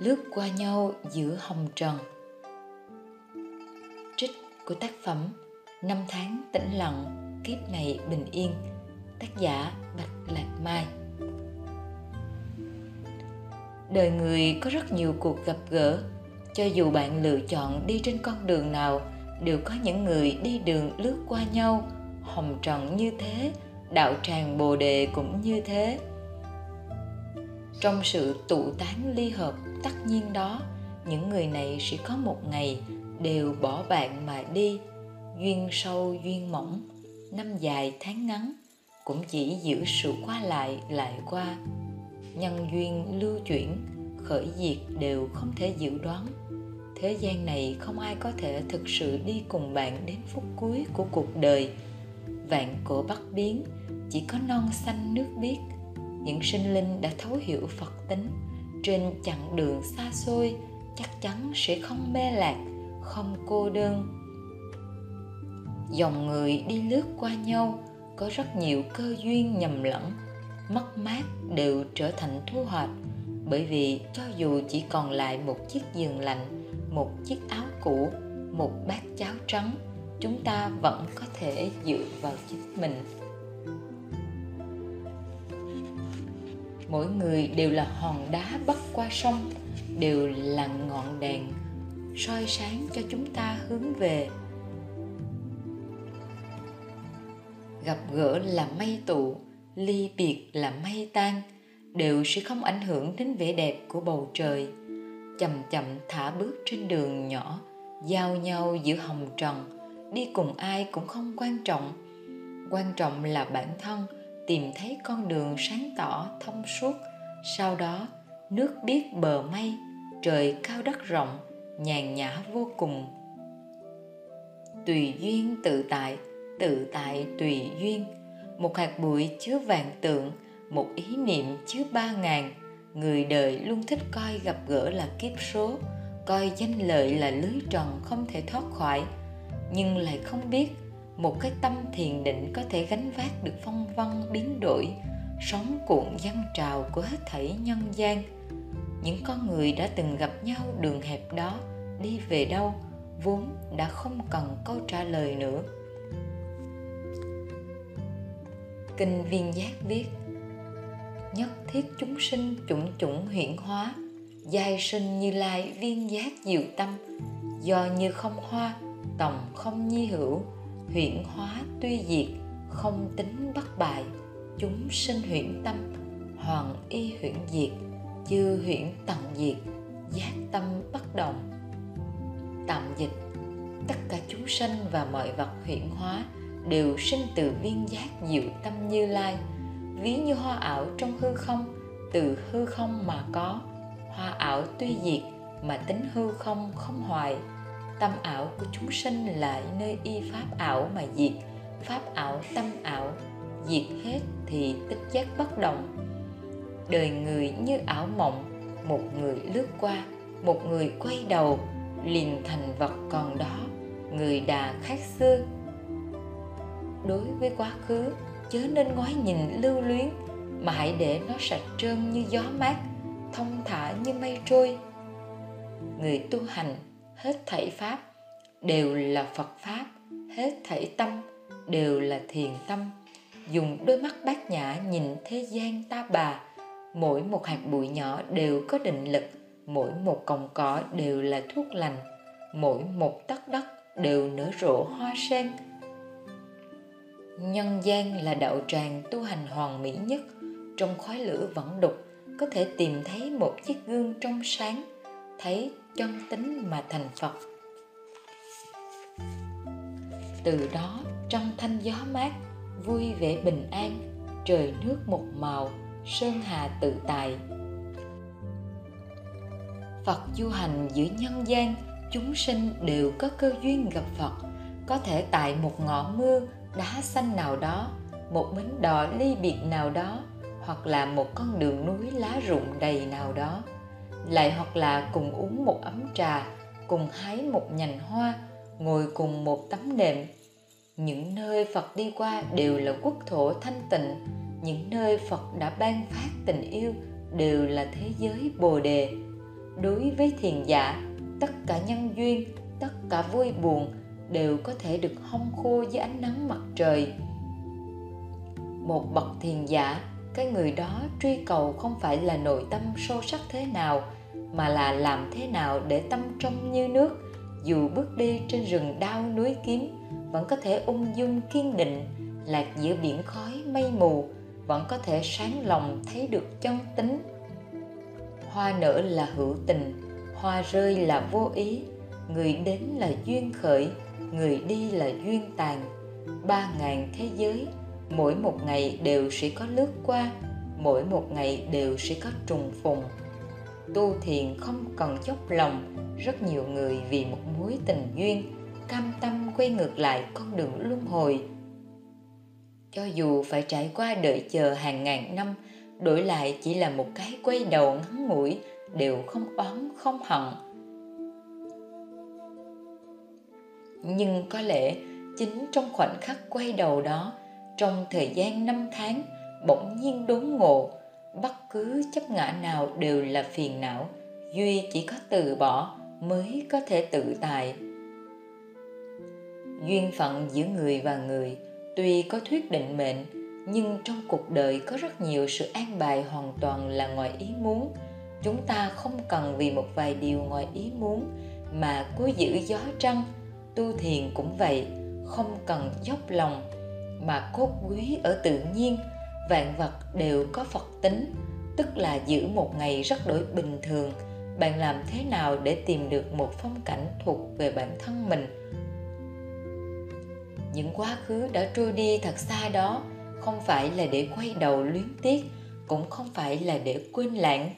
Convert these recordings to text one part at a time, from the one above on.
lướt qua nhau giữa hồng trần. Trích của tác phẩm năm tháng tĩnh lặng, kiếp này bình yên, tác giả bạch lạc mai. Đời người có rất nhiều cuộc gặp gỡ, cho dù bạn lựa chọn đi trên con đường nào, đều có những người đi đường lướt qua nhau, hồng trần như thế, đạo tràng bồ đề cũng như thế. Trong sự tụ tán ly hợp tất nhiên đó, những người này sẽ có một ngày đều bỏ bạn mà đi. Duyên sâu, duyên mỏng, năm dài tháng ngắn, cũng chỉ giữ sự qua lại lại qua. Nhân duyên lưu chuyển, khởi diệt đều không thể dự đoán. Thế gian này không ai có thể thực sự đi cùng bạn đến phút cuối của cuộc đời. Vạn cổ bất biến, chỉ có non xanh nước biếc. Những sinh linh đã thấu hiểu phật tính trên chặng đường xa xôi, chắc chắn sẽ không mê lạc, không cô đơn. Dòng người đi lướt qua nhau, có rất nhiều cơ duyên nhầm lẫn, mất mát đều trở thành thu hoạch. Bởi vì cho dù chỉ còn lại một chiếc giường lạnh, một chiếc áo cũ, một bát cháo trắng, chúng ta vẫn có thể dựa vào chính mình. Mỗi người đều là hòn đá bắc qua sông, đều là ngọn đèn soi sáng cho chúng ta hướng về. Gặp gỡ là mây tụ, ly biệt là mây tan, đều sẽ không ảnh hưởng đến vẻ đẹp của bầu trời. Chậm chậm thả bước trên đường nhỏ, giao nhau giữa hồng trần, đi cùng ai cũng không quan trọng. Quan trọng là bản thân tìm thấy con đường sáng tỏ thông suốt. Sau đó, nước biết bờ mây, trời cao đất rộng, nhàn nhã vô cùng. Tùy duyên tự tại tự tại tùy duyên. Một hạt bụi chứa vàng tượng, một ý niệm chứa ba ngàn. Người đời luôn thích coi gặp gỡ là kiếp số, coi danh lợi là lưới tròn không thể thoát khỏi. Nhưng lại không biết một cái tâm thiền định có thể gánh vác được phong vân, biến đổi, sóng cuộn dâng trào của hết thảy nhân gian. Những con người đã từng gặp nhau đường hẹp đó, đi về đâu, vốn đã không cần câu trả lời nữa. Kinh viên giác viết, nhất thiết chúng sinh chủng chủng hiện hóa, giai sinh như lai viên giác diệu tâm. Do như không hoa, tòng không nhi hữu huyễn hóa tuy diệt, không tính bất bại. Chúng sinh huyễn tâm, hoàng y huyễn diệt, chư huyễn tận diệt, giác tâm bất động. Tạm dịch, tất cả chúng sinh và mọi vật huyễn hóa đều sinh từ viên giác diệu tâm như lai. Ví như hoa ảo trong hư không, từ hư không mà có. Hoa ảo tuy diệt mà tính hư không không hoại tâm ảo của chúng sinh lại nơi y pháp ảo mà diệt. Pháp ảo, tâm ảo, diệt hết thì tích giác bất động. Đời người như ảo mộng, một người lướt qua, một người quay đầu, liền thành vật còn đó, người đà khác xưa. Đối với quá khứ, chớ nên ngoái nhìn lưu luyến mà hãy để nó sạch trơn như gió mát, thông thả như mây trôi. Người tu hành hết thảy pháp đều là phật pháp, hết thảy tâm đều là thiền tâm. Dùng đôi mắt bát nhã nhìn thế gian ta bà, mỗi một hạt bụi nhỏ đều có định lực, mỗi một cọng cỏ đều là thuốc lành, mỗi một tấc đất đều nở rộ hoa sen. Nhân gian là đạo tràng tu hành hoàn mỹ nhất, trong khói lửa vẫn đục, có thể tìm thấy một chiếc gương trong sáng thấy chân tính mà thành phật. Từ đó, trong thanh gió mát, vui vẻ bình an, trời nước một màu, sơn hà tự tại. Phật du hành giữa nhân gian, chúng sinh đều có cơ duyên gặp phật, có thể tại một ngõ mưa, đá xanh nào đó, một bến đò ly biệt nào đó, hoặc là một con đường núi lá rụng đầy nào đó lại hoặc là cùng uống một ấm trà, cùng hái một nhành hoa, ngồi cùng một tấm nệm. Những nơi phật đi qua đều là quốc thổ thanh tịnh. Những nơi phật đã ban phát tình yêu đều là thế giới bồ đề. Đối với thiền giả, tất cả nhân duyên, tất cả vui buồn đều có thể được hong khô dưới ánh nắng mặt trời. Một bậc thiền giả cái người đó truy cầu không phải là nội tâm sâu sắc thế nào, mà là làm thế nào để tâm trong như nước, dù bước đi trên rừng đao núi kiếm, vẫn có thể ung dung kiên định, lạc giữa biển khói mây mù, vẫn có thể sáng lòng thấy được chân tính. Hoa nở là hữu tình, hoa rơi là vô ý, người đến là duyên khởi, người đi là duyên tàn. Ba ngàn thế giới mỗi một ngày đều sẽ có lướt qua, mỗi một ngày đều sẽ có trùng phùng. Tu thiền không cần dốc lòng, rất nhiều người vì một mối tình duyên cam tâm quay ngược lại con đường luân hồi. Cho dù phải trải qua đợi chờ hàng ngàn năm, đổi lại chỉ là một cái quay đầu ngắn ngủi, đều không oán, không hận. Nhưng có lẽ chính trong khoảnh khắc quay đầu đó trong thời gian năm tháng, bỗng nhiên đốn ngộ. Bất cứ chấp ngã nào đều là phiền não. Duy chỉ có từ bỏ mới có thể tự tại duyên phận giữa người và người tuy có thuyết định mệnh, nhưng trong cuộc đời có rất nhiều sự an bài hoàn toàn là ngoài ý muốn. Chúng ta không cần vì một vài điều ngoài ý muốn mà cố giữ gió trăng. Tu thiền cũng vậy, không cần dốc lòng mà cốt quý ở tự nhiên, vạn vật đều có phật tính, tức là giữ một ngày rất đổi bình thường. Bạn làm thế nào để tìm được một phong cảnh thuộc về bản thân mình? Những quá khứ đã trôi đi thật xa đó, không phải là để quay đầu luyến tiếc, cũng không phải là để quên lãng.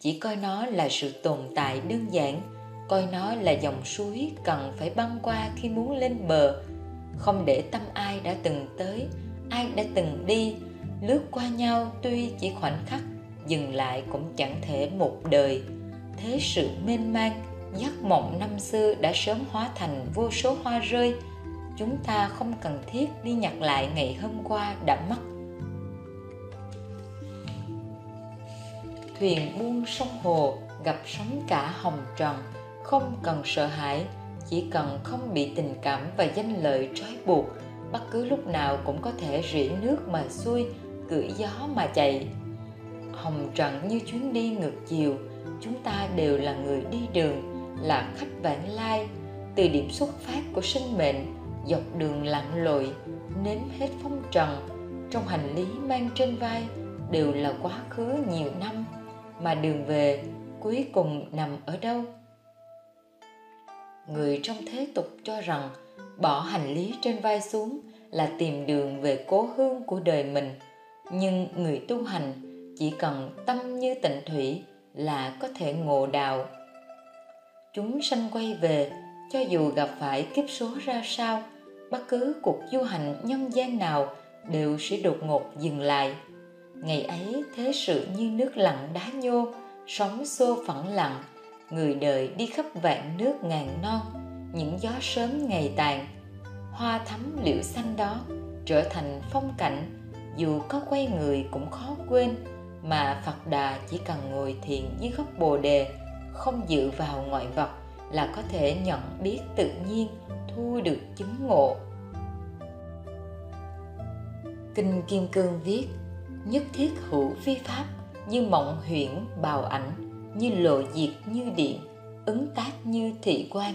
Chỉ coi nó là sự tồn tại đơn giản, coi nó là dòng suối cần phải băng qua khi muốn lên bờ không để tâm ai đã từng tới, ai đã từng đi. Lướt qua nhau tuy chỉ khoảnh khắc, dừng lại cũng chẳng thể một đời. Thế sự mênh mang, giấc mộng năm xưa đã sớm hóa thành vô số hoa rơi. Chúng ta không cần thiết đi nhặt lại ngày hôm qua đã mất. Thuyền buông sông hồ, gặp sóng cả hồng trần không cần sợ hãi chỉ cần không bị tình cảm và danh lợi trói buộc, bất cứ lúc nào cũng có thể rỉ nước mà xuôi, cưỡi gió mà chạy. Hồng trần như chuyến đi ngược chiều, chúng ta đều là người đi đường, là khách vãng lai. Từ điểm xuất phát của sinh mệnh, dọc đường lặn lội, nếm hết phong trần, trong hành lý mang trên vai đều là quá khứ nhiều năm. Mà đường về cuối cùng nằm ở đâu? Người trong thế tục cho rằng bỏ hành lý trên vai xuống là tìm đường về cố hương của đời mình. Nhưng người tu hành chỉ cần tâm như tịnh thủy là có thể ngộ đạo. Chúng sanh quay về, cho dù gặp phải kiếp số ra sao, bất cứ cuộc du hành nhân gian nào đều sẽ đột ngột dừng lại. Ngày ấy thế sự như nước lặng đá nhô, sóng xô phẳng lặng người đời đi khắp vạn nước ngàn non, những gió sớm ngày tàn. Hoa thắm liễu xanh đó trở thành phong cảnh, dù có quay người cũng khó quên, mà phật đà chỉ cần ngồi thiền dưới gốc bồ đề, không dựa vào ngoại vật là có thể nhận biết tự nhiên, thu được chứng ngộ. Kinh kim cương viết, nhất thiết hữu vi pháp như mộng huyễn bào ảnh như lộ diệt như điện, ứng tác như thị quan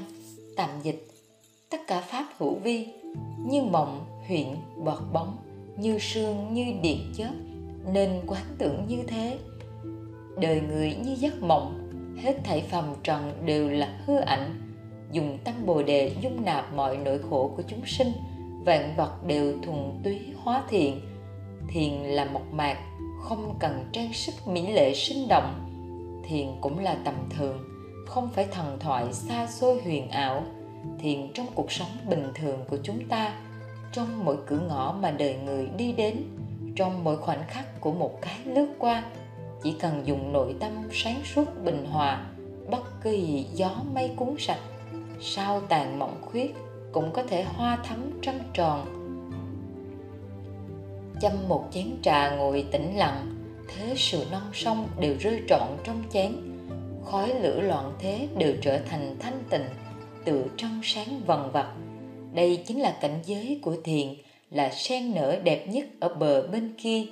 tạm dịch. Tất cả pháp hữu vi như mộng huyện bọt bóng, như sương, như điện chớp, nên quán tưởng như thế. Đời người như giấc mộng, hết thảy phàm trần đều là hư ảnh. Dùng tâm bồ đề dung nạp mọi nỗi khổ của chúng sinh, vạn vật đều thuần túy hóa thiện. Thiền là mộc mạc, không cần trang sức mỹ lệ sinh động thiền cũng là tầm thường, không phải thần thoại xa xôi huyền ảo. Thiền trong cuộc sống bình thường của chúng ta, trong mỗi cửa ngõ mà đời người đi đến, trong mỗi khoảnh khắc của một cái lướt qua, chỉ cần dùng nội tâm sáng suốt bình hòa, bất kỳ gió mây cuốn sạch, sao tàn mộng khuyết cũng có thể hoa thắm trăng tròn. Chăm một chén trà ngồi tĩnh lặng thế sự non sông đều rơi trọn trong chén. Khói lửa loạn thế đều trở thành thanh tịnh, tự trong sáng vần vặt. Đây chính là cảnh giới của thiền, là sen nở đẹp nhất ở bờ bên kia.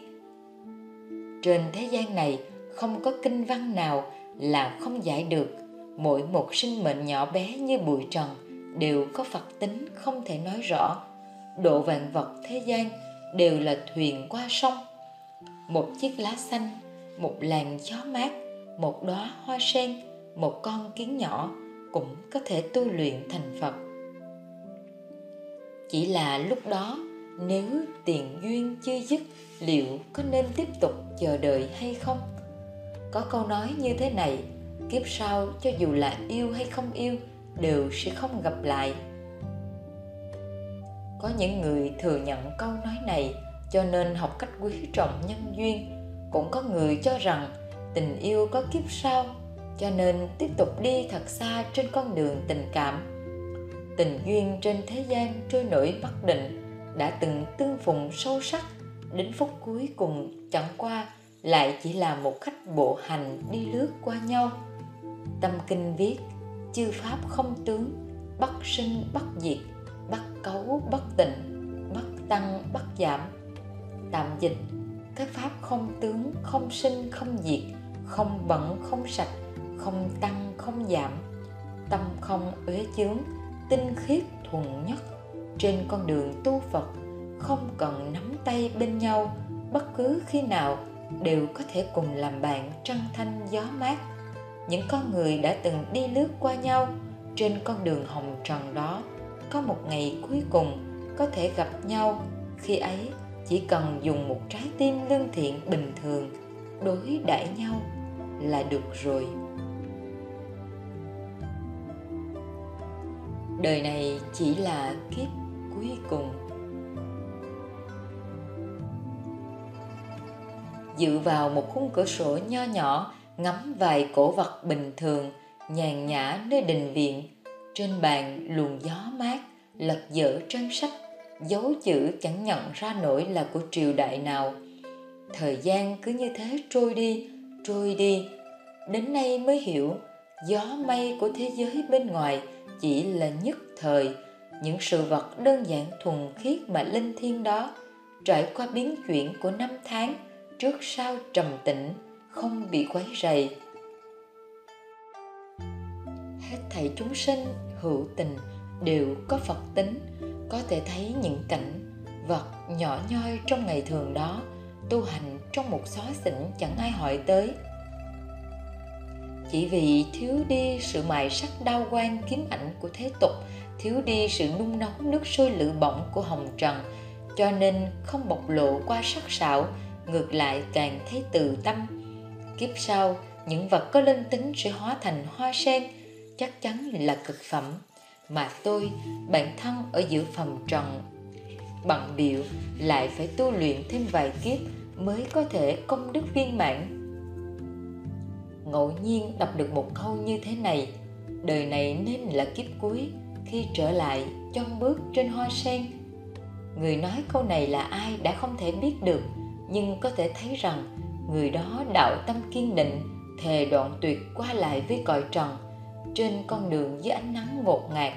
Trên thế gian này, không có kinh văn nào là không giải được. Mỗi một sinh mệnh nhỏ bé như bụi trần đều có phật tính không thể nói rõ. Độ vạn vật thế gian đều là thuyền qua sông một chiếc lá xanh, một làn gió mát, một đóa hoa sen, một con kiến nhỏ cũng có thể tu luyện thành phật. Chỉ là lúc đó, nếu tiền duyên chưa dứt, liệu có nên tiếp tục chờ đợi hay không? Có câu nói như thế này, kiếp sau cho dù là yêu hay không yêu, đều sẽ không gặp lại. Có những người thừa nhận câu nói này cho nên học cách quý trọng nhân duyên. Cũng có người cho rằng tình yêu có kiếp sau, cho nên tiếp tục đi thật xa trên con đường tình cảm. Tình duyên trên thế gian trôi nổi bất định, đã từng tương phùng sâu sắc, đến phút cuối cùng chẳng qua lại chỉ là một khách bộ hành đi lướt qua nhau. Tâm kinh viết, chư pháp không tướng bất sinh bất diệt bất cấu bất tịnh bất tăng bất giảm tạm dịch. Các pháp không tướng, không sinh, không diệt, không bẩn, không sạch, không tăng, không giảm. Tâm không uế chướng, tinh khiết thuần nhất. Trên con đường tu phật, không cần nắm tay bên nhau. Bất cứ khi nào đều có thể cùng làm bạn trăng thanh gió mát. Những con người đã từng đi lướt qua nhau, trên con đường hồng trần đó, có một ngày cuối cùng có thể gặp nhau. Khi ấy chỉ cần dùng một trái tim lương thiện bình thường, đối đãi nhau là được rồi. Đời này chỉ là kiếp cuối cùng. Dựa vào một khung cửa sổ nho nhỏ, ngắm vài cổ vật bình thường, nhàn nhã nơi đình viện, trên bàn luồng gió mát, lật dở trang sách dấu chữ chẳng nhận ra nổi là của triều đại nào. Thời gian cứ như thế trôi đi trôi đi. Đến nay mới hiểu, gió mây của thế giới bên ngoài chỉ là nhất thời. Những sự vật đơn giản thuần khiết mà linh thiêng đó trải qua biến chuyển của năm tháng trước sau trầm tĩnh, không bị quấy rầy. Hết thảy chúng sinh hữu tình đều có phật tính có thể thấy những cảnh vật nhỏ nhoi trong ngày thường đó tu hành trong một xó xỉnh chẳng ai hỏi tới. Chỉ vì thiếu đi sự mài sắc đau quan kiếm ảnh của thế tục, thiếu đi sự nung nấu nước sôi lửa bỏng của hồng trần, cho nên không bộc lộ qua sắc sảo, ngược lại càng thấy từ tâm. Kiếp sau, những vật có linh tính sẽ hóa thành hoa sen, chắc chắn là cực phẩm mà tôi bản thân ở giữa phẩm trần. Bằng biểu lại phải tu luyện thêm vài kiếp mới có thể công đức viên mãn. Ngẫu nhiên đọc được một câu như thế này, đời này nên là kiếp cuối khi trở lại chân bước trên hoa sen. Người nói câu này là ai đã không thể biết được, nhưng có thể thấy rằng người đó đạo tâm kiên định, thề đoạn tuyệt qua lại với cõi trần trên con đường dưới ánh nắng ngột ngạt,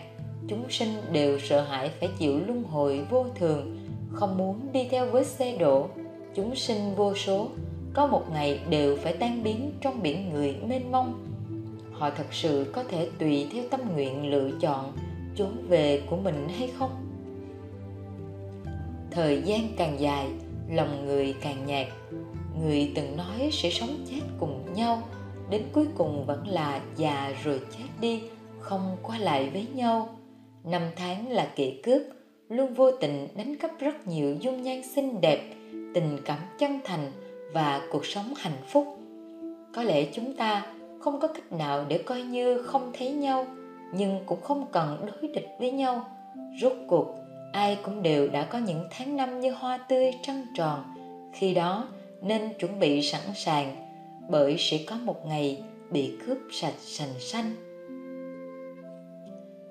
chúng sinh đều sợ hãi phải chịu luân hồi vô thường, không muốn đi theo với xe đổ chúng sinh vô số, có một ngày đều phải tan biến trong biển người mênh mông. Họ thật sự có thể tùy theo tâm nguyện lựa chọn trốn về của mình hay không? Thời gian càng dài, lòng người càng nhạt. Người từng nói sẽ sống chết cùng nhau đến cuối cùng vẫn là già rồi chết đi, không qua lại với nhau. Năm tháng là kỷ cướp luôn vô tình đánh cắp rất nhiều dung nhan xinh đẹp, tình cảm chân thành và cuộc sống hạnh phúc. Có lẽ chúng ta không có cách nào để coi như không thấy nhau, nhưng cũng không cần đối địch với nhau. Rốt cuộc, ai cũng đều đã có những tháng năm như hoa tươi trăng tròn. Khi đó, nên chuẩn bị sẵn sàng bởi sẽ có một ngày bị cướp sạch sành xanh.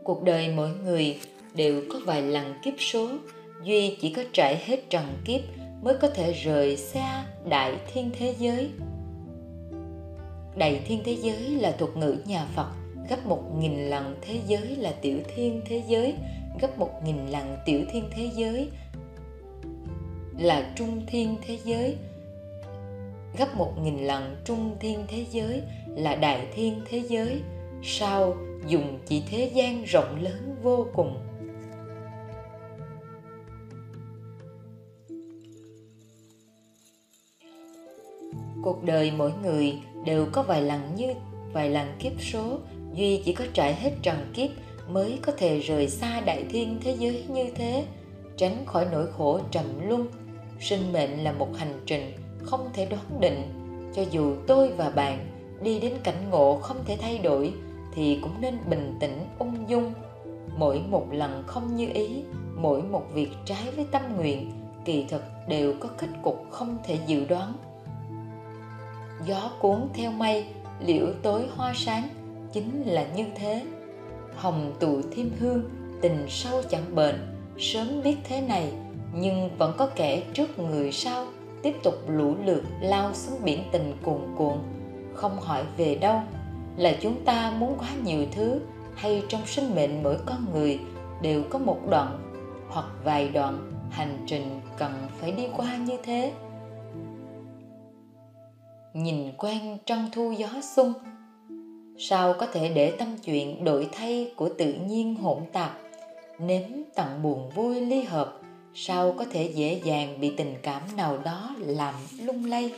Cuộc đời mỗi người đều có vài lần kiếp số, duy chỉ có trải hết trần kiếp mới có thể rời xa đại thiên thế giới. Đại thiên thế giới là thuật ngữ nhà phật, gấp một nghìn lần thế giới là tiểu thiên thế giới, gấp một nghìn lần tiểu thiên thế giới là trung thiên thế giới gấp một nghìn lần trung thiên thế giới là đại thiên thế giới. Sao dùng chỉ thế gian rộng lớn vô cùng? Cuộc đời mỗi người đều có vài lần như, vài lần kiếp số. Duy chỉ có trải hết trần kiếp mới có thể rời xa đại thiên thế giới như thế, tránh khỏi nỗi khổ trầm luân. Sinh mệnh là một hành trình không thể đoán định. Cho dù tôi và bạn đi đến cảnh ngộ không thể thay đổi, thì cũng nên bình tĩnh, ung dung. Mỗi một lần không như ý, mỗi một việc trái với tâm nguyện, kỳ thực đều có kết cục không thể dự đoán. Gió cuốn theo mây, liễu tối hoa sáng, chính là như thế. Hồng tụ thêm hương, tình sâu chẳng bền. Sớm biết thế này, nhưng vẫn có kẻ trước người sau tiếp tục lũ lượt lao xuống biển tình cuồn cuộn. Không hỏi về đâu, là chúng ta muốn quá nhiều thứ hay trong sinh mệnh mỗi con người đều có một đoạn hoặc vài đoạn hành trình cần phải đi qua như thế. Nhìn quen trăng thu gió xuân, sao có thể để tâm chuyện đổi thay của tự nhiên hỗn tạp, nếm tận buồn vui ly hợp sao có thể dễ dàng bị tình cảm nào đó làm lung lay?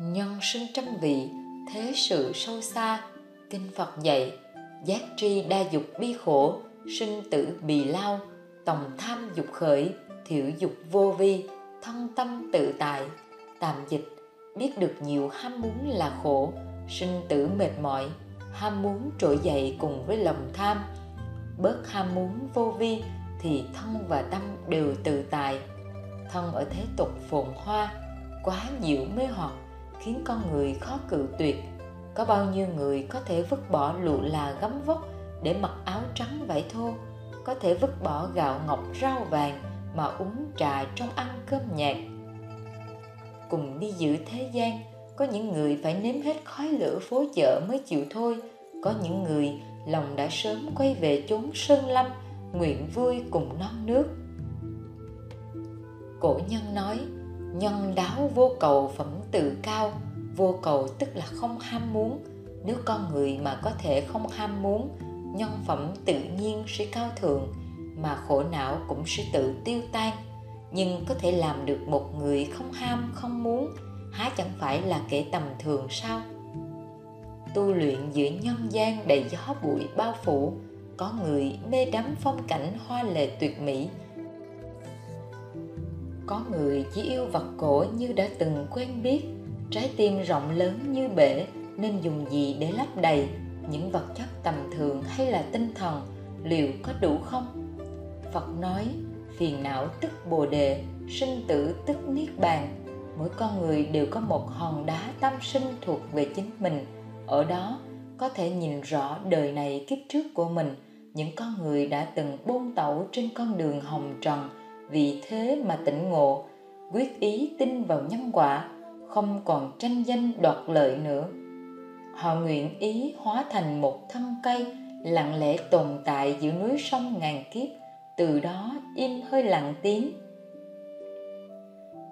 Nhân sinh trăm vị, thế sự sâu xa, kinh phật dạy, giác tri đa dục bi khổ, sinh tử bì lao, tòng tham dục khởi, thiểu dục vô vi, thân tâm tự tại, tạm dịch, biết được nhiều ham muốn là khổ, sinh tử mệt mỏi, ham muốn trỗi dậy cùng với lòng tham, bớt ham muốn vô vi thì thân và tâm đều tự tại thân ở thế tục phồn hoa, quá nhiều mê hoặc, khiến con người khó cự tuyệt. Có bao nhiêu người có thể vứt bỏ lụa là gấm vóc để mặc áo trắng vải thô, có thể vứt bỏ gạo ngọc rau vàng mà uống trà trong ăn cơm nhạt cùng đi giữ thế gian, có những người phải nếm hết khói lửa phố chợ mới chịu thôi, có những người lòng đã sớm quay về chốn sơn lâm nguyện vui cùng non nước. Cổ nhân nói, nhân đáo vô cầu phẩm tự cao, vô cầu tức là không ham muốn. Nếu con người mà có thể không ham muốn, nhân phẩm tự nhiên sẽ cao thượng, mà khổ não cũng sẽ tự tiêu tan. Nhưng có thể làm được một người không ham, không muốn, há chẳng phải là kẻ tầm thường sao? Tu luyện giữa nhân gian đầy gió bụi bao phủ có người mê đắm phong cảnh hoa lệ tuyệt mỹ. Có người chỉ yêu vật cổ như đã từng quen biết, trái tim rộng lớn như bể, nên dùng gì để lấp đầy? Những vật chất tầm thường hay là tinh thần, liệu có đủ không? Phật nói, phiền não tức bồ đề, sinh tử tức niết bàn. Mỗi con người đều có một hòn đá tâm sinh thuộc về chính mình. Ở đó, có thể nhìn rõ đời này kiếp trước của mình những con người đã từng bôn tẩu trên con đường hồng trần vì thế mà tỉnh ngộ, quyết ý tin vào nhân quả, không còn tranh danh đoạt lợi nữa. Họ nguyện ý hóa thành một thân cây lặng lẽ tồn tại giữa núi sông ngàn kiếp, từ đó im hơi lặng tiếng.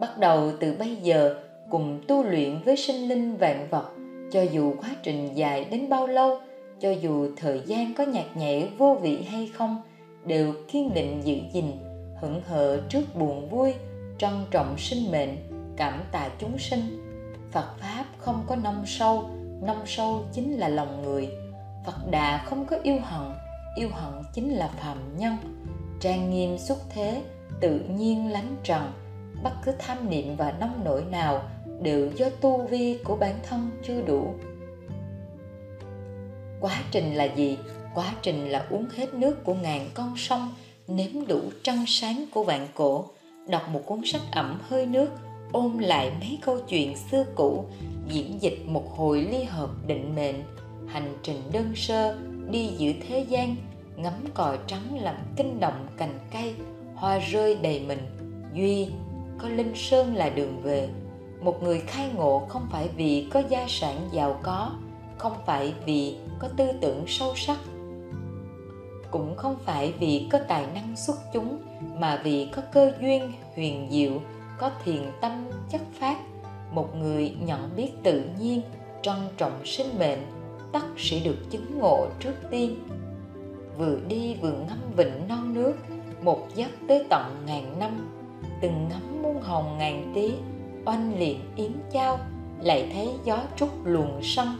Bắt đầu từ bây giờ, cùng tu luyện với sinh linh vạn vật, cho dù quá trình dài đến bao lâu cho dù thời gian có nhạt nhẽo, vô vị hay không, đều kiên định giữ gìn, hững hờ trước buồn vui, trân trọng sinh mệnh, cảm tạ chúng sinh. Phật pháp không có nông sâu nông sâu chính là lòng người. Phật đà không có yêu hận yêu hận chính là phàm nhân. Trang nghiêm xuất thế, tự nhiên lánh trần, bất cứ tham niệm và nông nổi nào đều do tu vi của bản thân chưa đủ quá trình là gì? Quá trình là uống hết nước của ngàn con sông, nếm đủ trăng sáng của vạn cổ, đọc một cuốn sách ẩm hơi nước ôm lại mấy câu chuyện xưa cũ, diễn dịch một hồi ly hợp định mệnh. Hành trình đơn sơ, đi giữa thế gian, ngắm còi trắng làm kinh động cành cây, hoa rơi đầy mình. Duy, có linh sơn là đường về. Một người khai ngộ không phải vì có gia sản giàu có, không phải vì có tư tưởng sâu sắc. Cũng không phải vì có tài năng xuất chúng, mà vì có cơ duyên, huyền diệu, có thiền tâm chất phát, một người nhận biết tự nhiên, trân trọng sinh mệnh, tất sẽ được chứng ngộ trước tiên. Vừa đi vừa ngắm vịnh non nước, một giấc tới tận ngàn năm, từng ngắm muôn hồng ngàn tí, oanh liệt yến trao lại thấy gió trúc luồn sông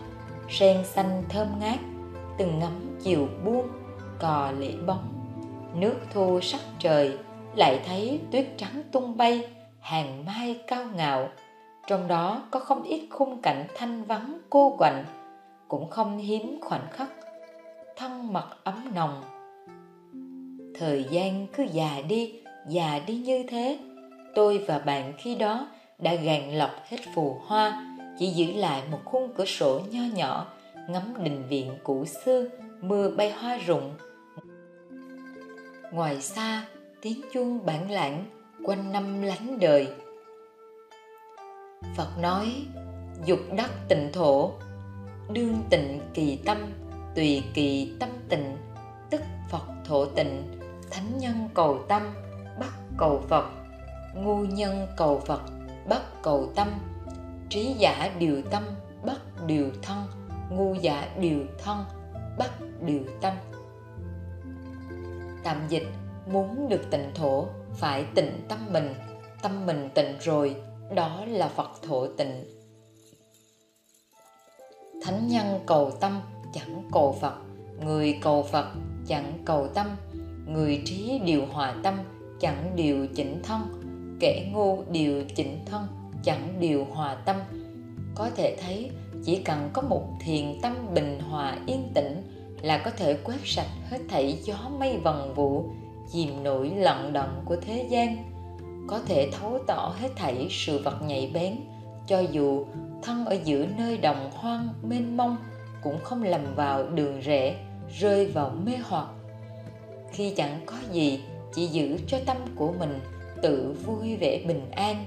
sen xanh thơm ngát, từng ngắm chiều buông, cò lễ bóng. Nước thu sắc trời, lại thấy tuyết trắng tung bay, hàng mai cao ngạo. Trong đó có không ít khung cảnh thanh vắng, cô quạnh, cũng không hiếm khoảnh khắc. Thân mật ấm nồng. Thời gian cứ già đi già đi như thế. Tôi và bạn khi đó đã gàn lọc hết phù hoa chỉ giữ lại một khung cửa sổ nho nhỏ, ngắm đình viện cũ xưa, mưa bay hoa rụng. Ngoài xa, tiếng chuông bản lãng quanh năm lánh đời. Phật nói, dục đắc tịnh thổ, đương tịnh kỳ tâm, tùy kỳ tâm tịnh, tức phật thổ tịnh, thánh nhân cầu tâm, bắt cầu phật, ngu nhân cầu phật, bắt cầu tâm trí giả điều tâm, bắt điều thân. Ngu giả điều thân, bắt điều tâm. Tạm dịch, muốn được tịnh thổ, phải tịnh tâm mình. Tâm mình tịnh rồi, đó là phật thổ tịnh. Thánh nhân cầu tâm, chẳng cầu phật. Người cầu phật, chẳng cầu tâm. Người trí điều hòa tâm, chẳng điều chỉnh thân. Kẻ ngu điều chỉnh thân chẳng điều hòa tâm. Có thể thấy, chỉ cần có một thiền tâm bình hòa yên tĩnh là có thể quét sạch hết thảy gió mây vần vụ chìm nổi lận đận của thế gian. Có thể thấu tỏ hết thảy sự vật nhạy bén, cho dù thân ở giữa nơi đồng hoang mênh mông cũng không lầm vào đường rẽ, rơi vào mê hoặc. Khi chẳng có gì, chỉ giữ cho tâm của mình tự vui vẻ bình an.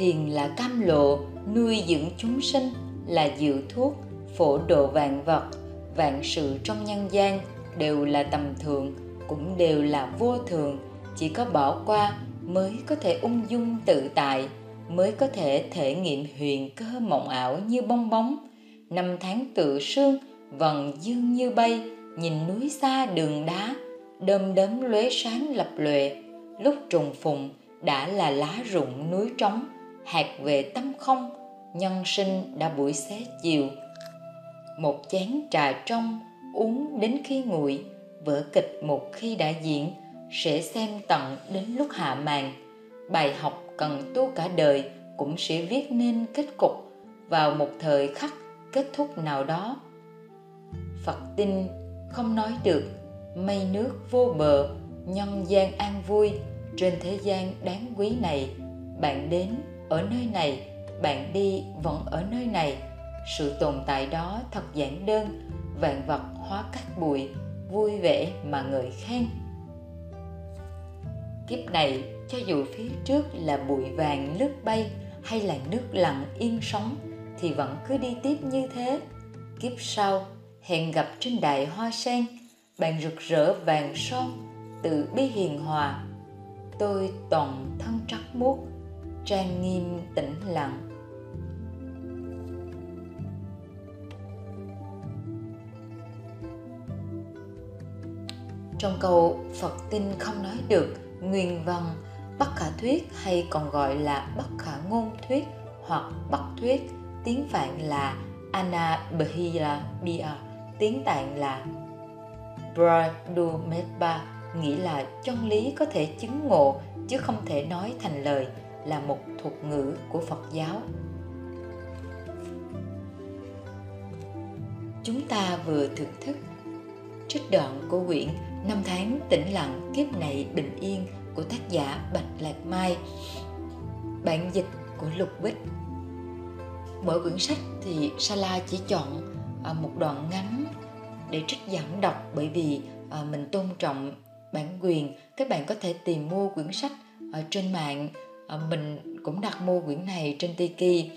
Thiền là cam lộ, nuôi dưỡng chúng sinh, là dự thuốc, phổ độ vạn vật. Vạn sự trong nhân gian đều là tầm thường, cũng đều là vô thường. Chỉ có bỏ qua mới có thể ung dung tự tại, mới có thể thể nghiệm huyền cơ mộng ảo như bong bóng. Năm tháng tự sương, vần dương như bay, nhìn núi xa đường đá, đơm đớm lóe sáng lập lòe. Lúc trùng phùng, đã là lá rụng núi trống hạt về tâm không, nhân sinh đã buổi xế chiều. Một chén trà trong, uống đến khi nguội, vở kịch một khi đã diễn, sẽ xem tận đến lúc hạ màn. Bài học cần tu cả đời cũng sẽ viết nên kết cục vào một thời khắc kết thúc nào đó. Phật tin không nói được, mây nước vô bờ, nhân gian an vui trên thế gian đáng quý này. Bạn đến ở nơi này, bạn đi vẫn ở nơi này. Sự tồn tại đó thật giản đơn, vạn vật hóa cát bụi, vui vẻ mà ngợi khen. Kiếp này, cho dù phía trước là bụi vàng lướt bay hay là nước lặng yên sóng thì vẫn cứ đi tiếp như thế. Kiếp sau, hẹn gặp trên đại hoa sen, bạn rực rỡ vàng son tự bi hiền hòa. Tôi toàn thân trắng muốt trang nghiêm tĩnh lặng. Trong câu phật tin không nói được nguyên văn, bất khả thuyết hay còn gọi là bất khả ngôn thuyết hoặc bất thuyết, tiếng phạn là anabhila bia tiếng tạng là Brahmedba nghĩa là chân lý có thể chứng ngộ chứ không thể nói thành lời là một thuật ngữ của Phật giáo. Chúng ta vừa thưởng thức trích đoạn của quyển Năm tháng tĩnh lặng kiếp này bình yên của tác giả Bạch Lạc Mai, Bản dịch của Lục Bích Mỗi quyển sách thì Sala chỉ chọn à, một đoạn ngắn để trích dẫn đọc bởi vì à, mình tôn trọng bản quyền các bạn có thể tìm mua quyển sách ở trên mạng Ờ, mình cũng đặt mua quyển này trên Tiki.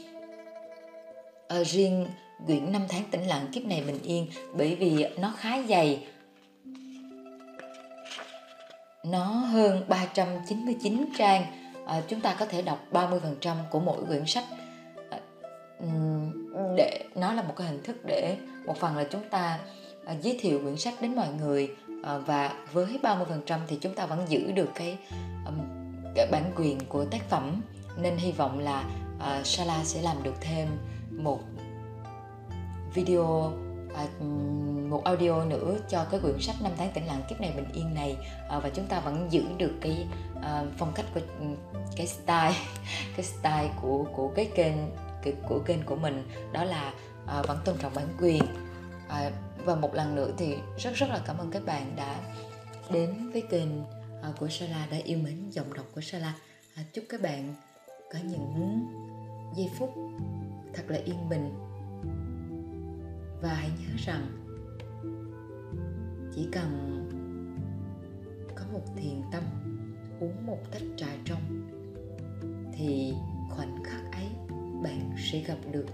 À, riêng quyển năm tháng tĩnh lặng kiếp này bình yên bởi vì nó khá dày. Nó hơn 399 trang. À, chúng ta có thể đọc 30% của mỗi quyển sách. À, để nó là một cái hình thức để một phần là chúng ta à, giới thiệu quyển sách đến mọi người. À, và với 30% thì chúng ta vẫn giữ được cái, um, cái bản quyền của tác phẩm. Nên hy vọng là uh, Sala sẽ làm được thêm một video à, một audio nữa cho cái quyển sách năm tháng tĩnh lặng kiếp này bình yên này. À, và chúng ta vẫn giữ được cái à, phong cách của cái style cái style của của cái kênh cái, của kênh của mình. Đó là à, vẫn tôn trọng bản quyền. À, và một lần nữa thì rất rất là cảm ơn các bạn đã đến với kênh Ờ, của Sala đã yêu mến giọng đọc của Sala ờ, chúc các bạn có những giây phút thật là yên bình. Và hãy nhớ rằng, chỉ cần có một thiền tâm, uống một tách trà trong, thì khoảnh khắc ấy bạn sẽ gặp được